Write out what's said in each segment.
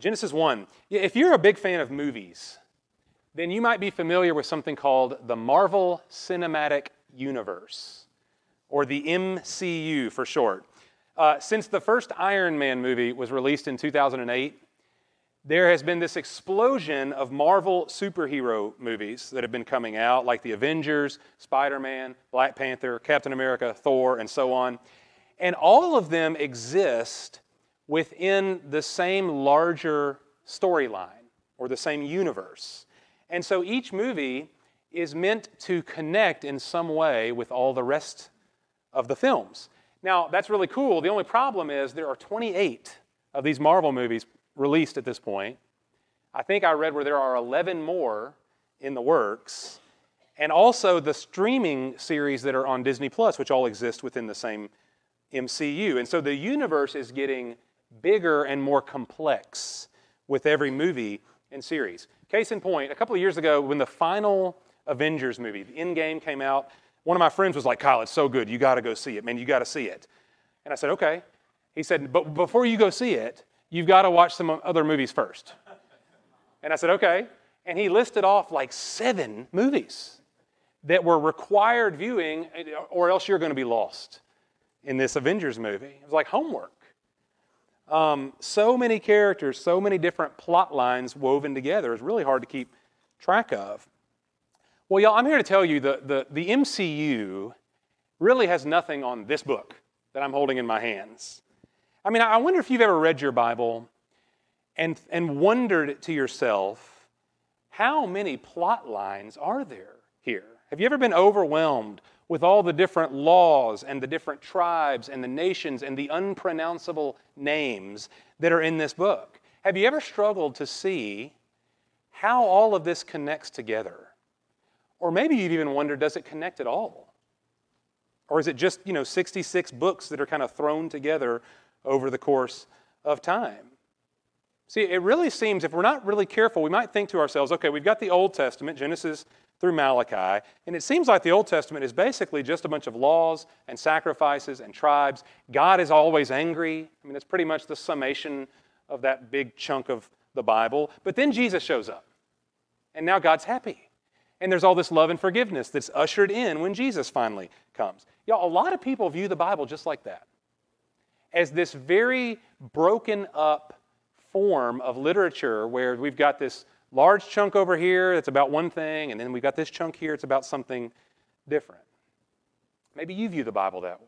Genesis 1. If you're a big fan of movies, then you might be familiar with something called the Marvel Cinematic Universe, or the MCU for short. Uh, since the first Iron Man movie was released in 2008, there has been this explosion of Marvel superhero movies that have been coming out, like the Avengers, Spider Man, Black Panther, Captain America, Thor, and so on. And all of them exist within the same larger storyline or the same universe. And so each movie is meant to connect in some way with all the rest of the films. Now, that's really cool. The only problem is there are 28 of these Marvel movies released at this point. I think I read where there are 11 more in the works. And also the streaming series that are on Disney Plus, which all exist within the same MCU. And so the universe is getting bigger and more complex with every movie and series. Case in point, a couple of years ago, when the final Avengers movie, the Endgame, came out, one of my friends was like, Kyle, it's so good. You got to go see it, man. You got to see it. And I said, okay. He said, but before you go see it, you've got to watch some other movies first. And I said, okay. And he listed off like seven movies that were required viewing, or else you're going to be lost in this Avengers movie. It was like homework. Um, so many characters, so many different plot lines woven together. It's really hard to keep track of. Well, y'all, I'm here to tell you the, the, the MCU really has nothing on this book that I'm holding in my hands. I mean, I wonder if you've ever read your Bible and, and wondered to yourself, how many plot lines are there here? Have you ever been overwhelmed with all the different laws and the different tribes and the nations and the unpronounceable names that are in this book? Have you ever struggled to see how all of this connects together? Or maybe you've even wondered, does it connect at all? Or is it just, you know, 66 books that are kind of thrown together over the course of time. See, it really seems, if we're not really careful, we might think to ourselves, okay, we've got the Old Testament, Genesis through Malachi, and it seems like the Old Testament is basically just a bunch of laws and sacrifices and tribes. God is always angry. I mean, it's pretty much the summation of that big chunk of the Bible. But then Jesus shows up, and now God's happy. And there's all this love and forgiveness that's ushered in when Jesus finally comes. Y'all, a lot of people view the Bible just like that as this very broken up form of literature where we've got this large chunk over here that's about one thing, and then we've got this chunk here, it's about something different. Maybe you view the Bible that way.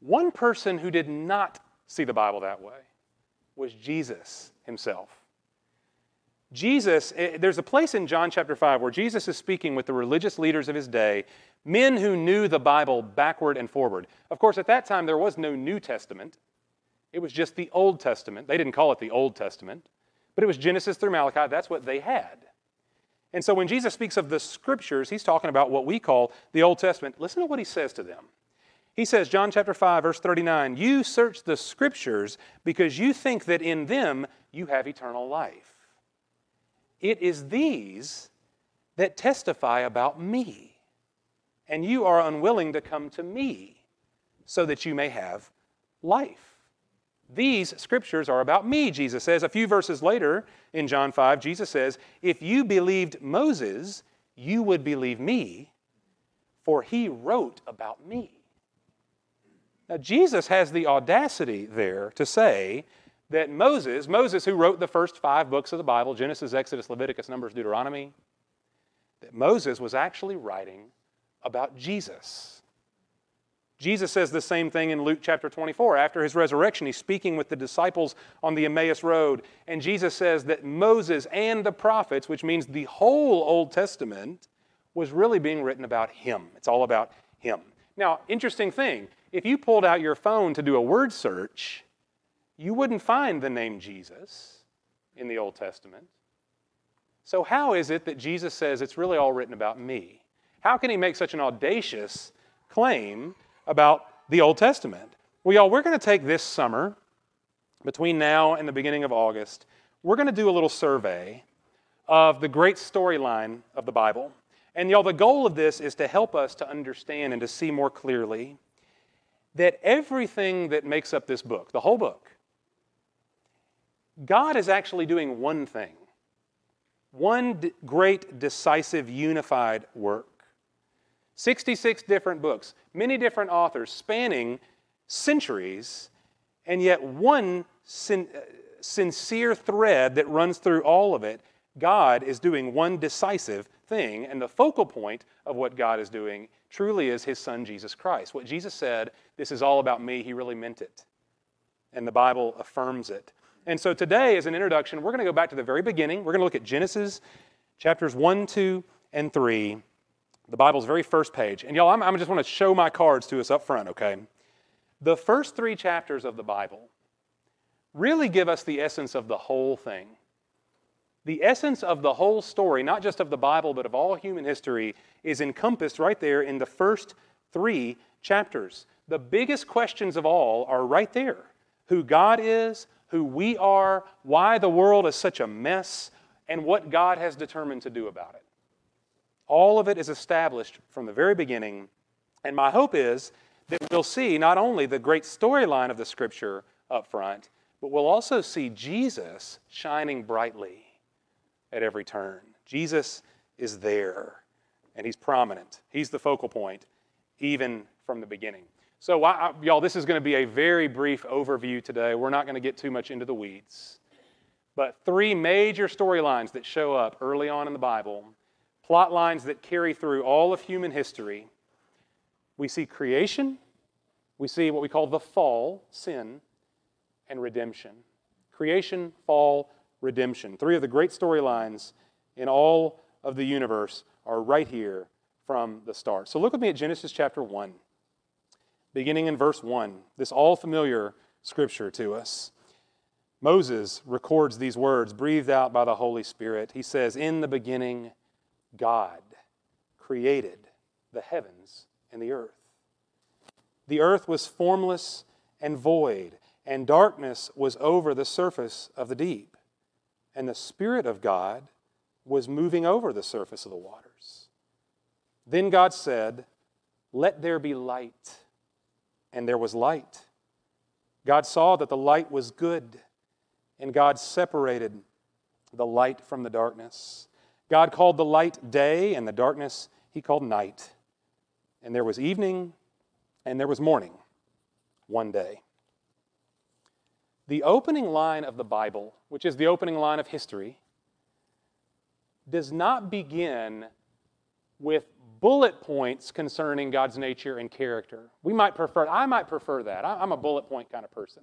One person who did not see the Bible that way was Jesus himself. Jesus, eh, there's a place in John chapter 5 where Jesus is speaking with the religious leaders of his day, men who knew the Bible backward and forward. Of course, at that time, there was no New Testament, it was just the Old Testament. They didn't call it the Old Testament, but it was Genesis through Malachi. That's what they had. And so when Jesus speaks of the scriptures, he's talking about what we call the Old Testament. Listen to what he says to them. He says, John chapter 5, verse 39, You search the scriptures because you think that in them you have eternal life. It is these that testify about me and you are unwilling to come to me so that you may have life. These scriptures are about me, Jesus says. A few verses later in John 5, Jesus says, If you believed Moses, you would believe me, for he wrote about me. Now, Jesus has the audacity there to say that Moses, Moses who wrote the first five books of the Bible Genesis, Exodus, Leviticus, Numbers, Deuteronomy that Moses was actually writing about Jesus. Jesus says the same thing in Luke chapter 24. After his resurrection, he's speaking with the disciples on the Emmaus Road. And Jesus says that Moses and the prophets, which means the whole Old Testament, was really being written about him. It's all about him. Now, interesting thing if you pulled out your phone to do a word search, you wouldn't find the name Jesus in the Old Testament. So, how is it that Jesus says it's really all written about me? How can he make such an audacious claim about the Old Testament? Well, y'all, we're going to take this summer, between now and the beginning of August, we're going to do a little survey of the great storyline of the Bible. And y'all, the goal of this is to help us to understand and to see more clearly that everything that makes up this book, the whole book, God is actually doing one thing, one great, decisive, unified work. 66 different books, many different authors spanning centuries, and yet one sin- uh, sincere thread that runs through all of it. God is doing one decisive thing, and the focal point of what God is doing truly is His Son, Jesus Christ. What Jesus said, this is all about me, He really meant it. And the Bible affirms it. And so today, as an introduction, we're going to go back to the very beginning. We're going to look at Genesis chapters 1, 2, and 3, the Bible's very first page. And y'all, I'm, I'm just want to show my cards to us up front, okay? The first three chapters of the Bible really give us the essence of the whole thing. The essence of the whole story, not just of the Bible, but of all human history, is encompassed right there in the first three chapters. The biggest questions of all are right there who God is, who we are, why the world is such a mess, and what God has determined to do about it. All of it is established from the very beginning, and my hope is that we'll see not only the great storyline of the Scripture up front, but we'll also see Jesus shining brightly at every turn. Jesus is there, and he's prominent. He's the focal point, even from the beginning. So, I, y'all, this is going to be a very brief overview today. We're not going to get too much into the weeds. But three major storylines that show up early on in the Bible, plot lines that carry through all of human history. We see creation, we see what we call the fall, sin, and redemption. Creation, fall, redemption. Three of the great storylines in all of the universe are right here from the start. So look with me at Genesis chapter 1 beginning in verse 1, this all familiar scripture to us. Moses records these words breathed out by the Holy Spirit. He says, In the beginning, God created the heavens and the earth. The earth was formless and void, and darkness was over the surface of the deep. And the Spirit of God was moving over the surface of the waters. Then God said, Let there be light and there was light. God saw that the light was good, and God separated the light from the darkness. God called the light day, and the darkness he called night. And there was evening, and there was morning one day. The opening line of the Bible, which is the opening line of history, does not begin with bullet points concerning God's nature and character. We might prefer, I might prefer that. I'm a bullet point kind of person.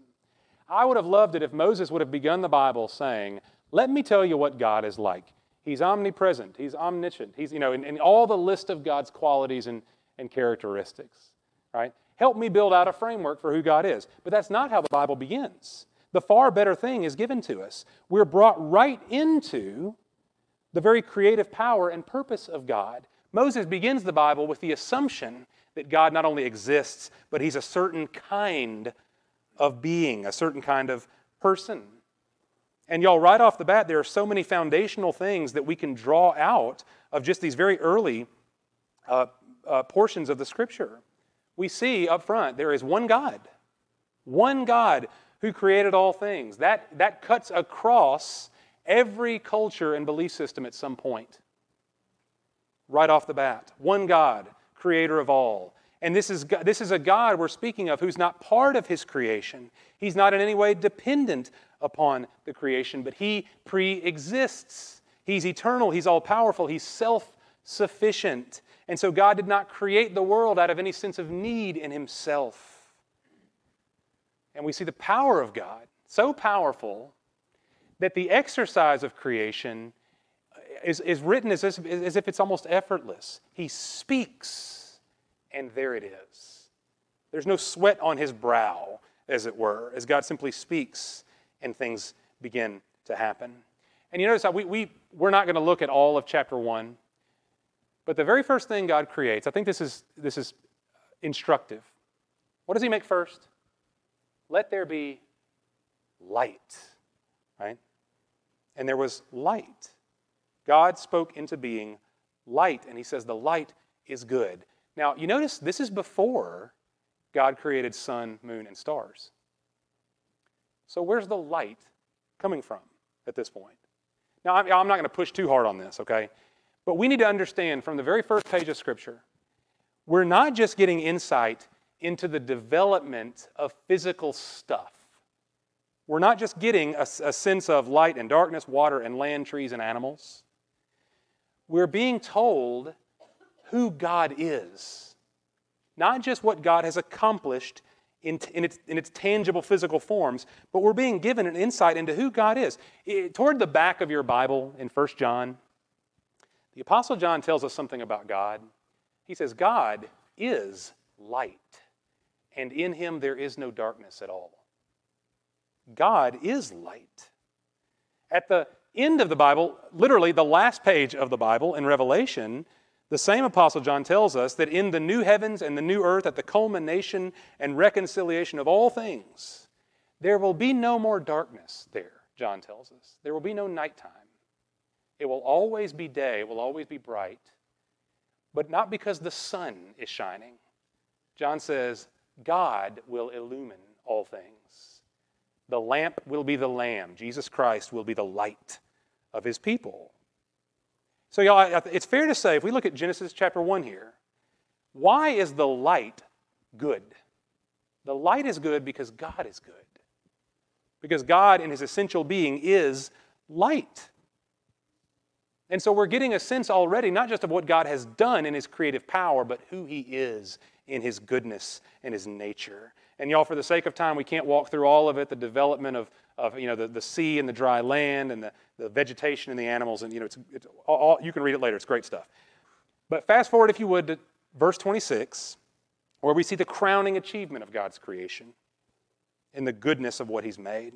I would have loved it if Moses would have begun the Bible saying, Let me tell you what God is like. He's omnipresent, He's omniscient, He's, you know, in, in all the list of God's qualities and, and characteristics, right? Help me build out a framework for who God is. But that's not how the Bible begins. The far better thing is given to us. We're brought right into the very creative power and purpose of God Moses begins the Bible with the assumption that God not only exists, but he's a certain kind of being, a certain kind of person. And y'all, right off the bat, there are so many foundational things that we can draw out of just these very early uh, uh, portions of the Scripture. We see up front there is one God, one God who created all things. That, that cuts across every culture and belief system at some point right off the bat. One God, creator of all. And this is, this is a God we're speaking of who's not part of his creation. He's not in any way dependent upon the creation, but he pre exists. He's eternal, he's all powerful, he's self sufficient. And so God did not create the world out of any sense of need in himself. And we see the power of God, so powerful that the exercise of creation is, is written as, as if it's almost effortless. He speaks, and there it is. There's no sweat on his brow, as it were, as God simply speaks and things begin to happen. And you notice how we, we, we're not going to look at all of chapter 1, but the very first thing God creates, I think this is, this is instructive. What does he make first? Let there be light, right? And there was light. God spoke into being light, and he says the light is good. Now, you notice this is before God created sun, moon, and stars. So, where's the light coming from at this point? Now, I'm, not going to push too hard on this, okay? But we need to understand from the very first page of Scripture, we're not just getting insight into the development of physical stuff. We're not just getting a, a, sense of light and darkness, water and land, trees and animals. We're being told who God is, not just what God has accomplished in, in, its, in its tangible physical forms, but we're being given an insight into who God is. It, toward the back of your Bible in 1 John, the Apostle John tells us something about God. He says, God is light, and in him there is no darkness at all. God is light. At the end of the Bible, literally the last page of the Bible in Revelation, the same Apostle John tells us that in the new heavens and the new earth, at the culmination and reconciliation of all things, there will be no more darkness there, John tells us. There will be no nighttime. It will always be day, it will always be bright, but not because the sun is shining. John says, God will illumine all things. The lamp will be the Lamb. Jesus Christ will be the light of his people. So, y'all, it's fair to say, if we look at Genesis chapter 1 here, why is the light good? The light is good because God is good. Because God, in his essential being, is light. And so we're getting a sense already, not just of what God has done in his creative power, but who he is in his goodness and his nature. And y'all, for the sake of time, we can't walk through all of it the development of, of you know, the, the sea and the dry land and the, the vegetation and the animals. And you, know, it's, it's all, you can read it later, it's great stuff. But fast forward, if you would, to verse 26, where we see the crowning achievement of God's creation in the goodness of what he's made.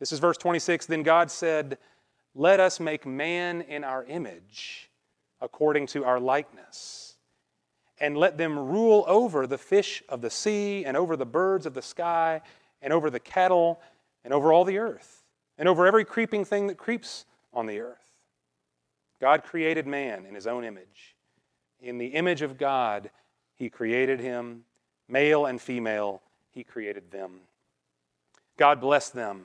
This is verse 26. Then God said, Let us make man in our image, according to our likeness and let them rule over the fish of the sea, and over the birds of the sky, and over the cattle, and over all the earth, and over every creeping thing that creeps on the earth. God created man in his own image. In the image of God, he created him. Male and female, he created them. God blessed them,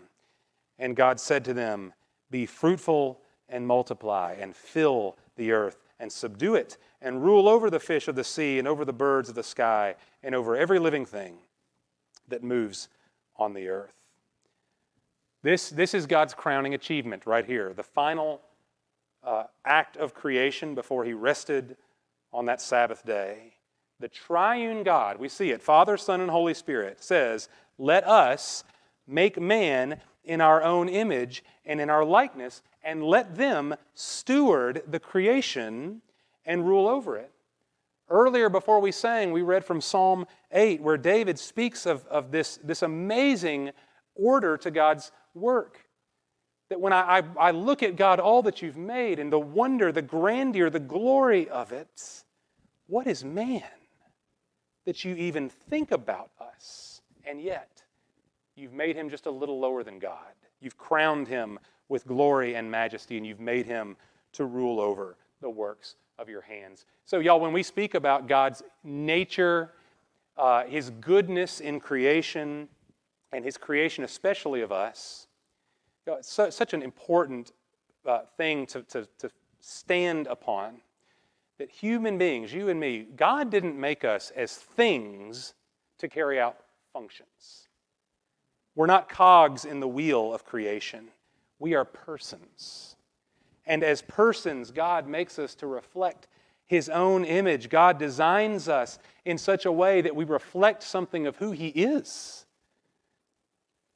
and God said to them, Be fruitful and multiply, and fill the earth, and subdue it and rule over the fish of the sea and over the birds of the sky and over every living thing that moves on the earth. This, this is God's crowning achievement right here, the final uh, act of creation before he rested on that Sabbath day. The triune God, we see it, Father, Son, and Holy Spirit, says, Let us make man in our own image and in our likeness, and let them steward the creation and rule over it. Earlier, before we sang, we read from Psalm 8, where David speaks of, of this, this amazing order to God's work. That when I, I, I look at God, all that you've made, and the wonder, the grandeur, the glory of it, what is man that you even think about us? And yet, you've made him just a little lower than God. You've crowned him with glory and majesty, and you've made him to rule over the works of your hands. So, y'all, when we speak about God's nature, uh, His goodness in creation, and His creation, especially of us, you know, such an important uh, thing to, to, to stand upon. That human beings, you and me, God didn't make us as things to carry out functions. We're not cogs in the wheel of creation, we are persons. And as persons, God makes us to reflect His own image. God designs us in such a way that we reflect something of who He is.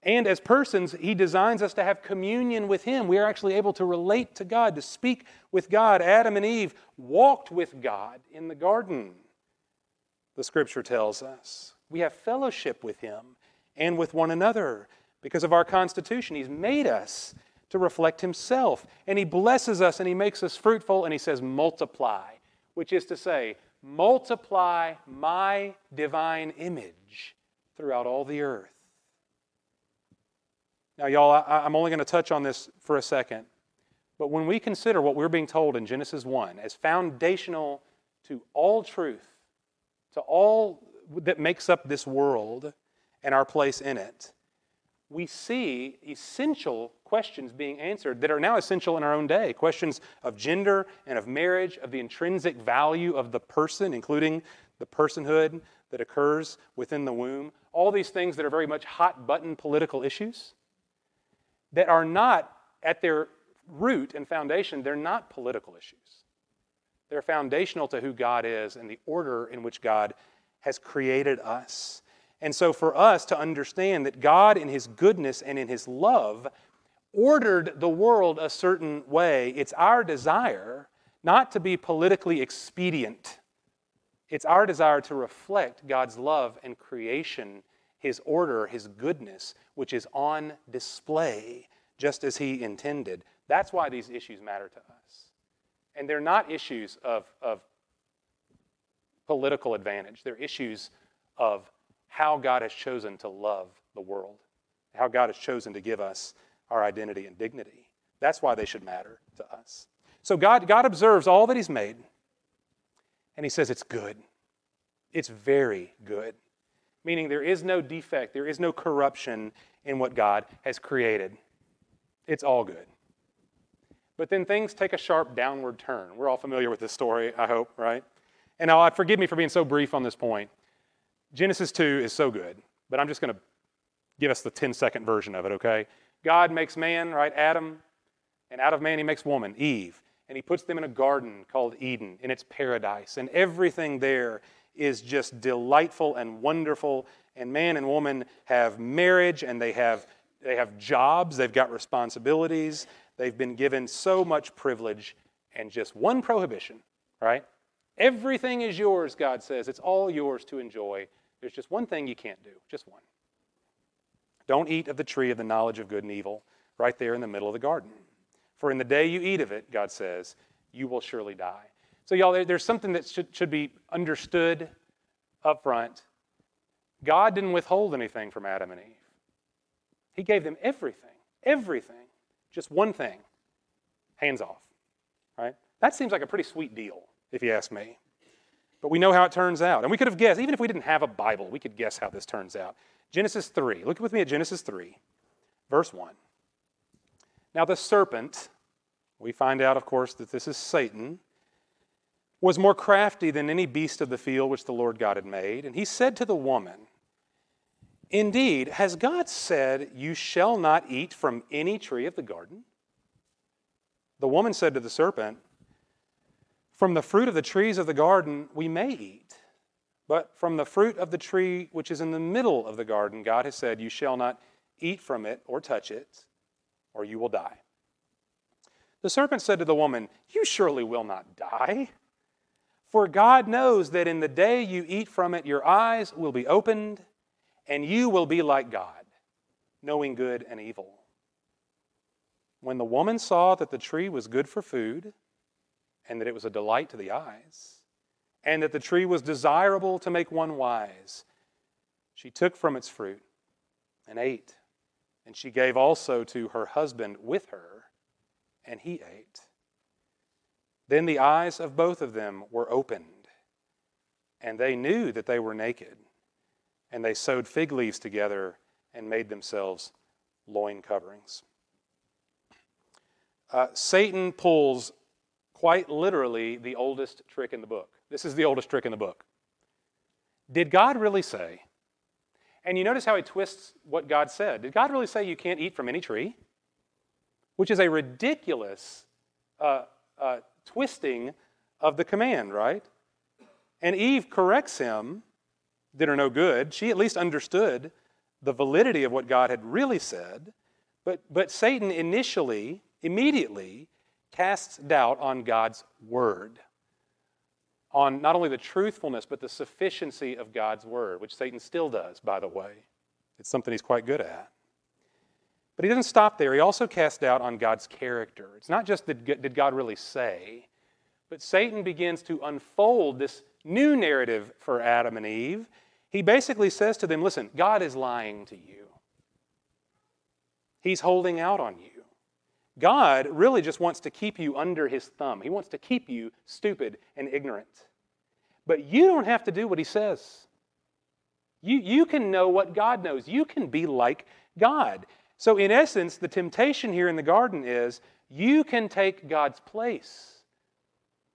And as persons, He designs us to have communion with Him. We are actually able to relate to God, to speak with God. Adam and Eve walked with God in the garden, the scripture tells us. We have fellowship with Him and with one another because of our constitution. He's made us to reflect himself. And he blesses us and he makes us fruitful and he says, multiply, which is to say, multiply my divine image throughout all the earth. Now, y'all, I, am only going to touch on this for a second. But when we consider what we're being told in Genesis 1 as foundational to all truth, to all that makes up this world and our place in it, we see essential questions being answered that are now essential in our own day questions of gender and of marriage, of the intrinsic value of the person, including the personhood that occurs within the womb. All these things that are very much hot button political issues that are not at their root and foundation, they're not political issues. They're foundational to who God is and the order in which God has created us. And so, for us to understand that God, in His goodness and in His love, ordered the world a certain way, it's our desire not to be politically expedient. It's our desire to reflect God's love and creation, His order, His goodness, which is on display just as He intended. That's why these issues matter to us. And they're not issues of, of political advantage, they're issues of how God has chosen to love the world, how God has chosen to give us our identity and dignity. That's why they should matter to us. So God, God observes all that He's made, and He says it's good. It's very good. Meaning there is no defect, there is no corruption in what God has created. It's all good. But then things take a sharp downward turn. We're all familiar with this story, I hope, right? And now, uh, forgive me for being so brief on this point. Genesis 2 is so good, but I'm just going to give us the 10 second version of it, okay? God makes man, right? Adam. And out of man, he makes woman, Eve. And he puts them in a garden called Eden, and its paradise. And everything there is just delightful and wonderful. And man and woman have marriage and they have, they have jobs, they've got responsibilities, they've been given so much privilege and just one prohibition, right? Everything is yours, God says. It's all yours to enjoy there's just one thing you can't do, just one. Don't eat of the tree of the knowledge of good and evil, right there in the middle of the garden. For in the day you eat of it, God says, you will surely die. So, y'all, there's something that should, should be understood up front. God didn't withhold anything from Adam and Eve, He gave them everything, everything. Just one thing hands off, right? That seems like a pretty sweet deal, if you ask me. But we know how it turns out. And we could have guessed, even if we didn't have a Bible, we could guess how this turns out. Genesis 3. Look with me at Genesis 3, verse 1. Now, the serpent, we find out, of course, that this is Satan, was more crafty than any beast of the field which the Lord God had made. And he said to the woman, Indeed, has God said, You shall not eat from any tree of the garden? The woman said to the serpent, from the fruit of the trees of the garden we may eat, but from the fruit of the tree which is in the middle of the garden, God has said, You shall not eat from it or touch it, or you will die. The serpent said to the woman, You surely will not die. For God knows that in the day you eat from it, your eyes will be opened, and you will be like God, knowing good and evil. When the woman saw that the tree was good for food, and that it was a delight to the eyes, and that the tree was desirable to make one wise. She took from its fruit and ate, and she gave also to her husband with her, and he ate. Then the eyes of both of them were opened, and they knew that they were naked, and they sewed fig leaves together and made themselves loin coverings. Uh, Satan pulls quite literally the oldest trick in the book. This is the oldest trick in the book. Did God really say? And you notice how he twists what God said. Did God really say you can't eat from any tree? Which is a ridiculous uh, uh, twisting of the command, right? And Eve corrects him, did her no good. She at least understood the validity of what God had really said. But, but Satan initially, immediately, casts doubt on God's word, on not only the truthfulness, but the sufficiency of God's word, which Satan still does, by the way. It's something he's quite good at. But he doesn't stop there. He also casts doubt on God's character. It's not just that did God really say, but Satan begins to unfold this new narrative for Adam and Eve. He basically says to them, Listen, God is lying to you, He's holding out on you. God really just wants to keep you under his thumb. He wants to keep you stupid and ignorant. But you don't have to do what he says. You, you can know what God knows. You can be like God. So, in essence, the temptation here in the garden is you can take God's place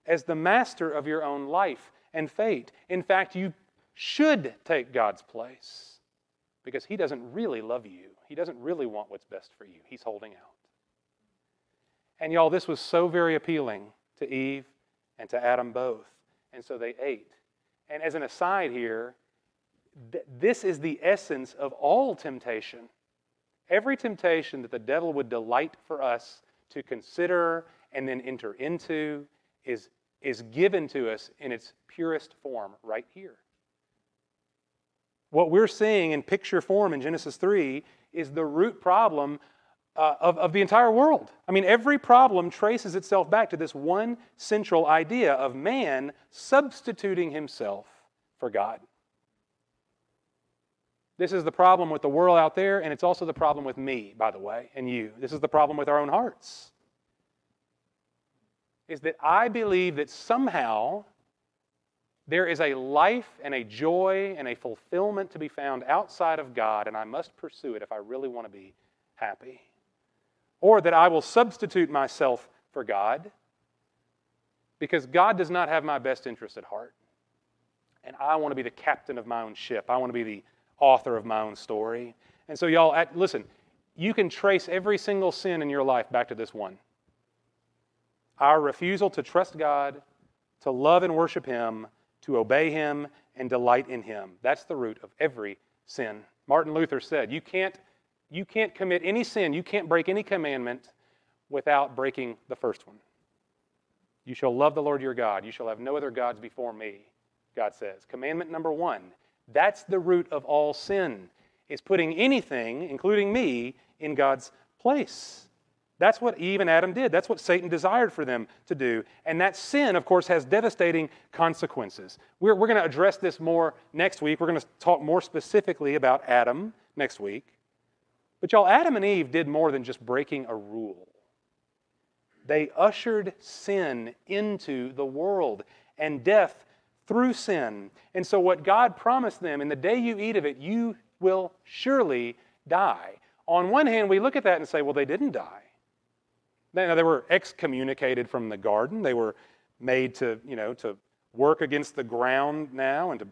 as the master of your own life and fate. In fact, you should take God's place because He doesn't really love you. He doesn't really want what's best for you. He's holding out. And y'all, this was so very appealing to Eve and to Adam both. And so they ate. And as an aside here, th- this is the essence of all temptation. Every temptation that the devil would delight for us to consider and then enter into is, is given to us in its purest form right here. What we're seeing in picture form in Genesis 3 is the root problem uh, of, of the entire world. I mean, every problem traces itself back to this one central idea of man substituting himself for God. This is the problem with the world out there, and it's also the problem with me, by the way, and you. This is the problem with our own hearts. Is that I believe that somehow there is a life and a joy and a fulfillment to be found outside of God, and I must pursue it if I really want to be happy. Or that I will substitute myself for God because God does not have my best interest at heart. And I want to be the captain of my own ship. I want to be the author of my own story. And so, y'all, at, listen, you can trace every single sin in your life back to this one our refusal to trust God, to love and worship Him, to obey Him, and delight in Him. That's the root of every sin. Martin Luther said, You can't, you can't commit any sin, you can't break any commandment without breaking the first one. You shall love the Lord your God. You shall have no other gods before me, God says. Commandment number one that's the root of all sin, is putting anything, including me, in God's place. That's what Eve and Adam did. That's what Satan desired for them to do. And that sin, of course, has devastating consequences. We're, we're going to address this more next week. We're going to talk more specifically about Adam next week. But y'all, Adam and Eve did more than just breaking a rule. They ushered sin into the world, and death through sin. And so, what God promised them, in the day you eat of it, you will surely die. On one hand, we look at that and say, well, they didn't die. Now, they were excommunicated from the garden. They were made to, you know, to work against the ground now and to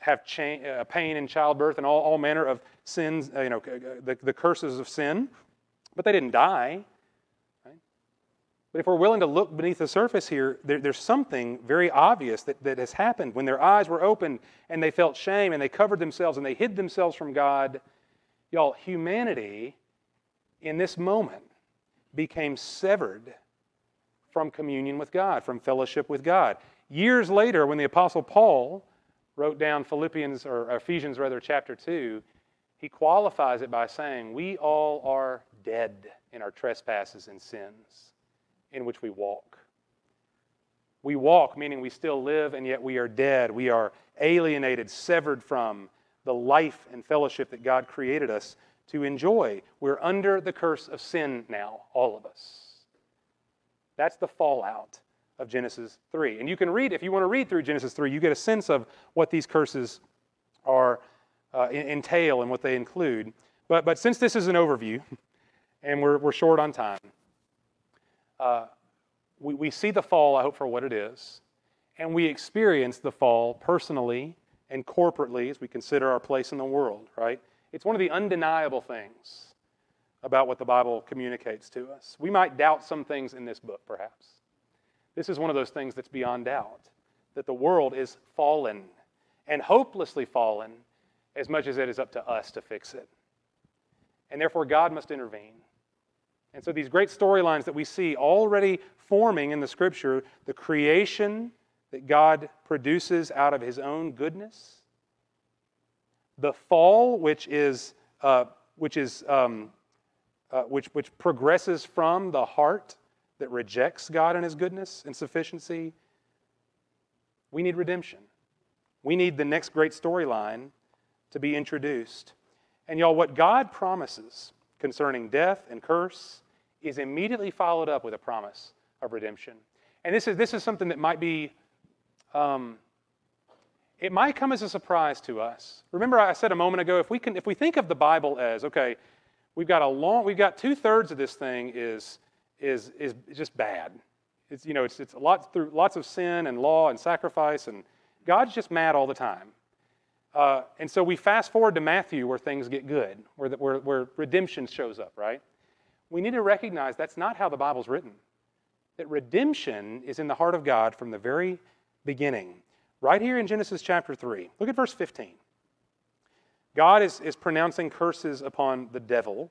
have cha- uh, pain in childbirth and all, all manner of sins, uh, you know, the, the curses of sin. But they didn't die. But if we're willing to look beneath the surface here, there, there's something very obvious that, that has happened. When their eyes were opened and they felt shame and they covered themselves and they hid themselves from God, y'all, humanity in this moment became severed from communion with God, from fellowship with God. Years later, when the Apostle Paul wrote down Philippians, or Ephesians rather, chapter 2, he qualifies it by saying, We all are dead in our trespasses and sins in which we walk. We walk, meaning we still live, and yet we are dead. We are alienated, severed from the life and fellowship that God created us to enjoy. We're under the curse of sin now, all of us. That's the fallout of Genesis 3. And you can read, if you want to read through Genesis 3, you get a sense of what these curses are uh, entail and what they include. But, but since this is an overview, and we're, we're short on time, uh, we, we see the fall, I hope, for what it is, and we experience the fall personally and corporately as we consider our place in the world, right? It's one of the undeniable things about what the Bible communicates to us. We might doubt some things in this book, perhaps. This is one of those things that's beyond doubt that the world is fallen and hopelessly fallen as much as it is up to us to fix it. And therefore, God must intervene. And so, these great storylines that we see already forming in the scripture the creation that God produces out of his own goodness, the fall, which is, uh, which, is um, uh, which, which progresses from the heart that rejects God and his goodness and sufficiency. We need redemption. We need the next great storyline to be introduced. And y'all, what God promises concerning death and curse is immediately followed up with a promise of redemption. And this is, this is something that might be, um, it might come as a surprise to us. Remember, I said a moment ago, if we, can, if we think of the Bible as, okay, we've got a long, we've got two thirds of this thing is, is, is just bad. It's, you know, it's, it's lots, through lots of sin and law and sacrifice, and God's just mad all the time. Uh, and so we fast forward to Matthew where things get good, where, the, where, where redemption shows up, right? We need to recognize that's not how the Bible's written. That redemption is in the heart of God from the very beginning. Right here in Genesis chapter 3, look at verse 15. God is, is pronouncing curses upon the devil.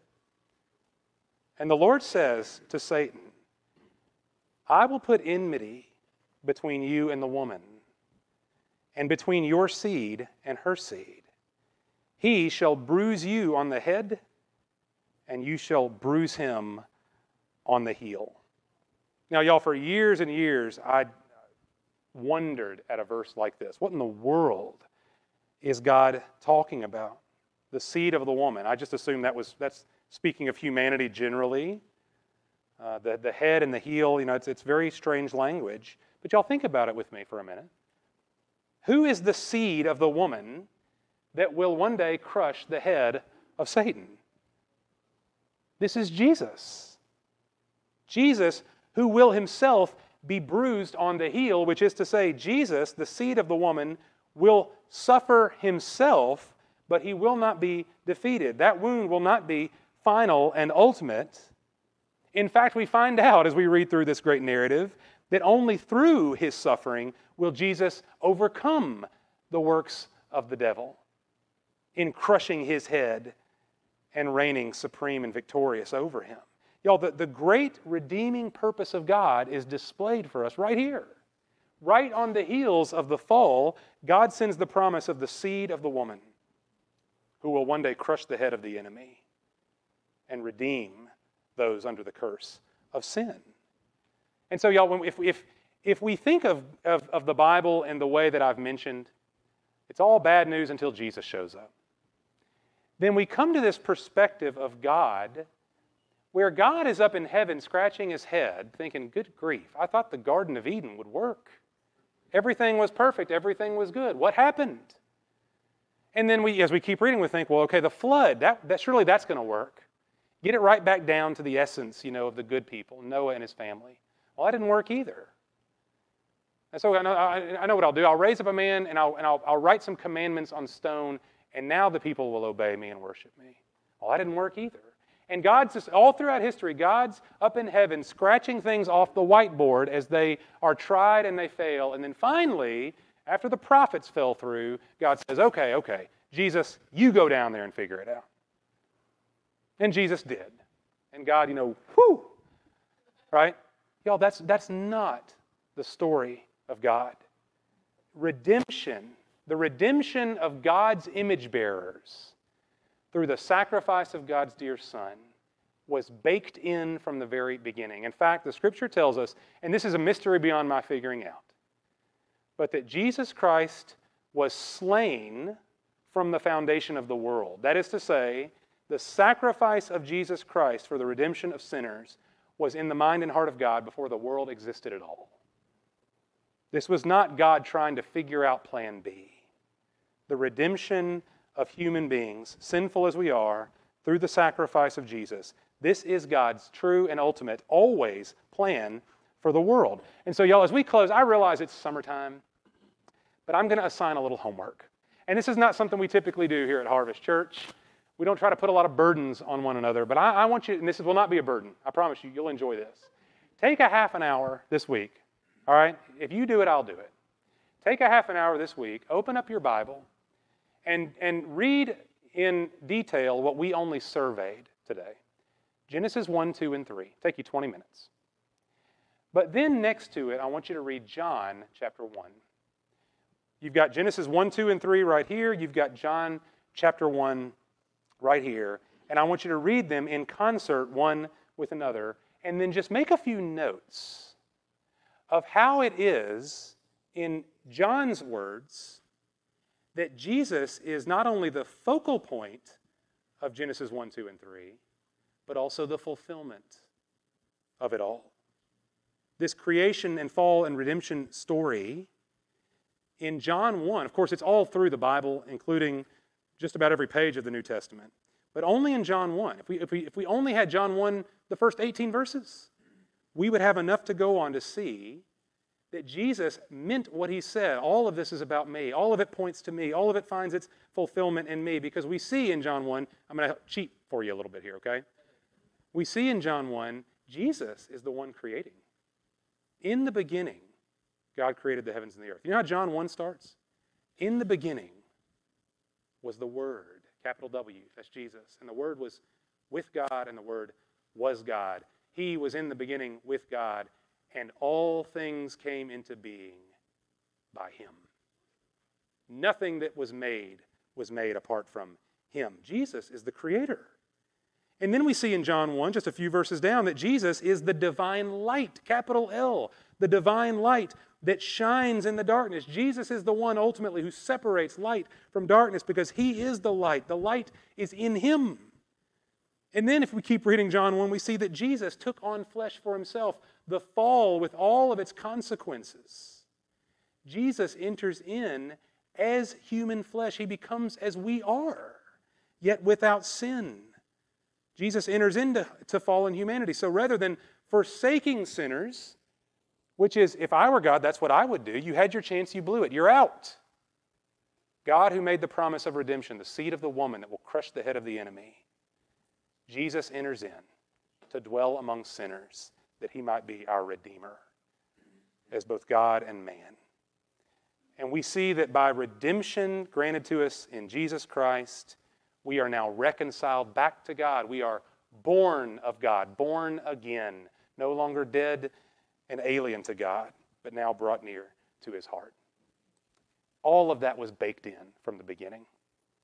And the Lord says to Satan, I will put enmity between you and the woman, and between your seed and her seed. He shall bruise you on the head, and you shall bruise him on the heel. Now, y'all, for years and years, I wondered at a verse like this. What in the world is God talking about? The seed of the woman. I just assumed that was that's speaking of humanity generally. Uh, the, the head and the heel, you know, it's, it's very strange language. But y'all think about it with me for a minute. Who is the seed of the woman that will one day crush the head of Satan? This is Jesus. Jesus, who will himself be bruised on the heel, which is to say, Jesus, the seed of the woman, will suffer himself, but he will not be defeated. That wound will not be final and ultimate. In fact, we find out as we read through this great narrative that only through his suffering will Jesus overcome the works of the devil in crushing his head and reigning supreme and victorious over him. Y'all, the, the great redeeming purpose of God is displayed for us right here. Right on the heels of the fall, God sends the promise of the seed of the woman who will one day crush the head of the enemy and redeem those under the curse of sin. And so, y'all, if, if, if we think of, of, of the Bible in the way that I've mentioned, it's all bad news until Jesus shows up. Then we come to this perspective of God where God is up in heaven scratching his head, thinking, Good grief, I thought the Garden of Eden would work. Everything was perfect, everything was good. What happened? And then we, as we keep reading, we think, well, okay, the flood, that, that surely that's going to work. Get it right back down to the essence, you know, of the good people, Noah and his family. Well, that didn't work either. And so I know, I, I know what I'll do. I'll raise up a man and, I'll, and I'll, I'll write some commandments on stone, and now the people will obey me and worship me. Well, that didn't work either. And God's just, all throughout history, God's up in heaven scratching things off the whiteboard as they are tried and they fail. And then finally, after the prophets fell through, God says, okay, okay, Jesus, you go down there and figure it out. And Jesus did. And God, you know, whoo, right? Y'all, that's, that's not the story of God. Redemption, the redemption of God's image bearers through the sacrifice of God's dear Son was baked in from the very beginning. In fact, the scripture tells us, and this is a mystery beyond my figuring out, but that Jesus Christ was slain from the foundation of the world. That is to say, the sacrifice of Jesus Christ for the redemption of sinners was in the mind and heart of God before the world existed at all. This was not God trying to figure out plan B. The redemption of human beings, sinful as we are, through the sacrifice of Jesus, this is God's true and ultimate, always plan for the world. And so, y'all, as we close, I realize it's summertime, but I'm going to assign a little homework. And this is not something we typically do here at Harvest Church. We don't try to put a lot of burdens on one another, but I, I want you, and this will not be a burden. I promise you, you'll enjoy this. Take a half an hour this week, all right? If you do it, I'll do it. Take a half an hour this week, open up your Bible, and, and read in detail what we only surveyed today Genesis 1, 2, and 3. Take you 20 minutes. But then next to it, I want you to read John chapter 1. You've got Genesis 1, 2, and 3 right here. You've got John chapter 1 right here. And I want you to read them in concert, one with another, and then just make a few notes of how it is, in John's words, that Jesus is not only the focal point of Genesis 1, 2, and 3, but also the fulfillment of it all. This creation and fall and redemption story in John 1, of course, it's all through the Bible, including just about every page of the New Testament. but only in John 1. If we, if we, if we only had John 1, the first 18 verses, we would have enough to go on to see that Jesus meant what he said. All of this is about me. All of it points to me. All of it finds its fulfillment in me because we see in John 1, I'm going to cheat for you a little bit here, okay? We see in John 1, Jesus is the one creating. In the beginning, God created the heavens and the earth. You know how John 1 starts? In the beginning was the Word, capital W, that's Jesus. And the Word was with God, and the Word was God. He was in the beginning with God, and all things came into being by him. Nothing that was made was made apart from him. Jesus is the creator. And then we see in John 1, just a few verses down, that Jesus is the divine light, capital L, the divine light that shines in the darkness. Jesus is the one ultimately who separates light from darkness because he is the light. The light is in him. And then, if we keep reading John 1, we see that Jesus took on flesh for himself, the fall with all of its consequences. Jesus enters in as human flesh. He becomes as we are, yet without sin. Jesus enters into to fallen humanity. So rather than forsaking sinners, which is, if I were God, that's what I would do. You had your chance, you blew it. You're out. God, who made the promise of redemption, the seed of the woman that will crush the head of the enemy, Jesus enters in to dwell among sinners that he might be our Redeemer as both God and man. And we see that by redemption granted to us in Jesus Christ, we are now reconciled back to God. We are born of God, born again, no longer dead and alien to God, but now brought near to his heart. All of that was baked in from the beginning.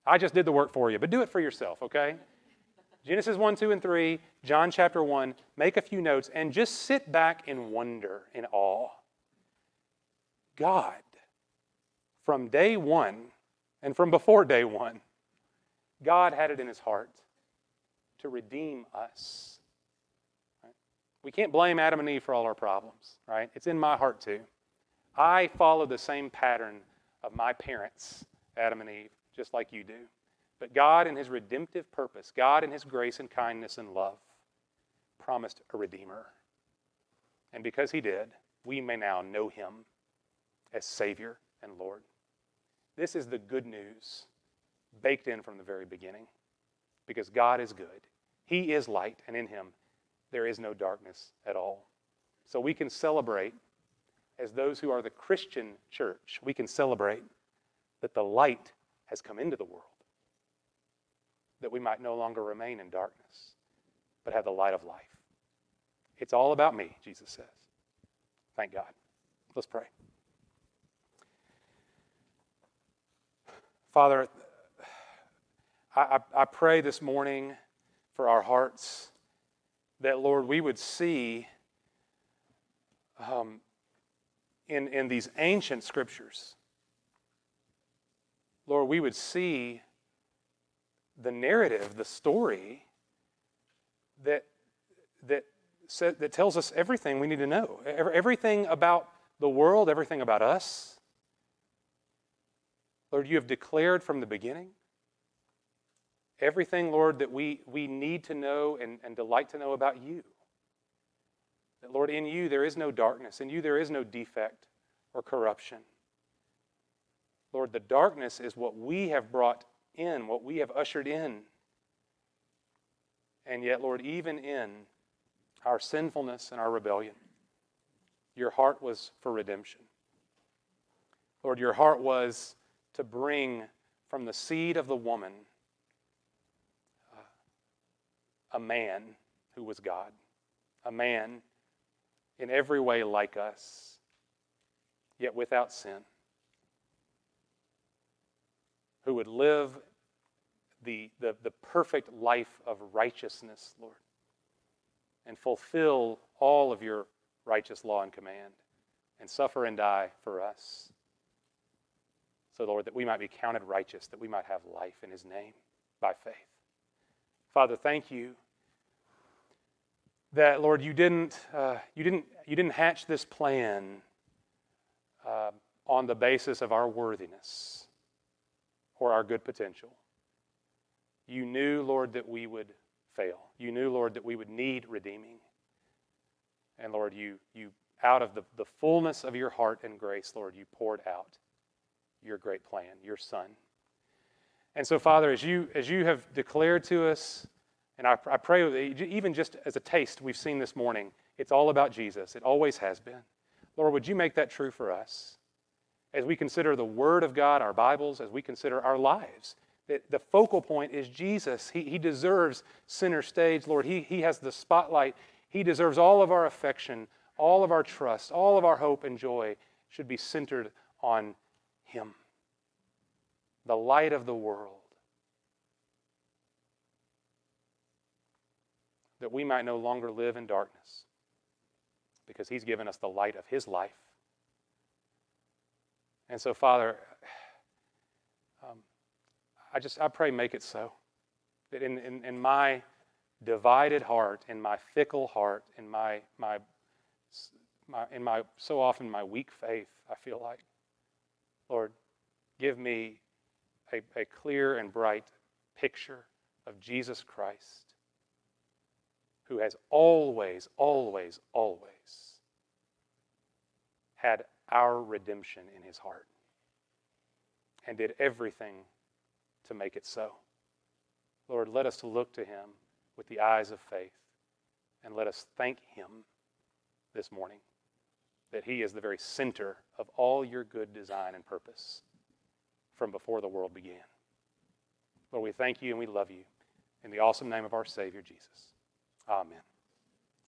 I just did the work for you, but do it for yourself, okay? Genesis 1, 2, and 3, John chapter 1, make a few notes and just sit back in wonder, in awe. God, from day one and from before day one, God had it in his heart to redeem us. We can't blame Adam and Eve for all our problems, right? It's in my heart too. I follow the same pattern of my parents, Adam and Eve, just like you do. But God, in His redemptive purpose, God, in His grace and kindness and love, promised a Redeemer. And because He did, we may now know Him as Savior and Lord. This is the good news baked in from the very beginning because God is good. He is light, and in Him there is no darkness at all. So we can celebrate, as those who are the Christian church, we can celebrate that the light has come into the world that we might no longer remain in darkness, but have the light of life. It's all about me, Jesus says. Thank God. Let's pray. Father, I, I, pray this morning for our hearts that, Lord, we would see um, in, in these ancient scriptures, Lord, we would see the narrative, the story that, that, that tells us everything we need to know, everything about the world, everything about us. Lord, you have declared from the beginning everything, Lord, that we, we need to know and, and delight to know about you. That, Lord, in you there is no darkness, in you there is no defect or corruption. Lord, the darkness is what we have brought in, what we have ushered in. And yet, Lord, even in our sinfulness and our rebellion, your heart was for redemption. Lord, your heart was to bring from the seed of the woman uh, a man who was God, a man in every way like us, yet without sin who would live the, the, the perfect life of righteousness, Lord, and fulfill all of your righteous law and command, and suffer and die for us. So, Lord, that we might be counted righteous, that we might have life in his name by faith. Father, thank you that, Lord, you didn't, uh, you didn't, you didn't hatch this plan uh, on the basis of our worthiness or our good potential. You knew, Lord, that we would fail. You knew, Lord, that we would need redeeming. And Lord, you, you out of the, the fullness of your heart and grace, Lord, you poured out your great plan, your Son. And so, Father, as you, as you have declared to us, and I, I pray, even just as a taste we've seen this morning, it's all about Jesus. It always has been. Lord, would you make that true for us? As we consider the Word of God, our Bibles, as we consider our lives, that the focal point is Jesus. He, he deserves center stage, Lord. He, he has the spotlight. He deserves all of our affection, all of our trust, all of our hope and joy should be centered on Him, the light of the world. That we might no longer live in darkness because He's given us the light of His life. And so, Father, um, I just I pray make it so that in, in, in my divided heart, in my fickle heart, in my, my, my, in my so often my weak faith, I feel like, Lord, give me a, a clear and bright picture of Jesus Christ, who has always, always, always had our redemption in his heart and did everything to make it so. Lord, let us look to him with the eyes of faith and let us thank him this morning that he is the very center of all your good design and purpose from before the world began. Lord, we thank you and we love you in the awesome name of our Savior, Jesus. Amen.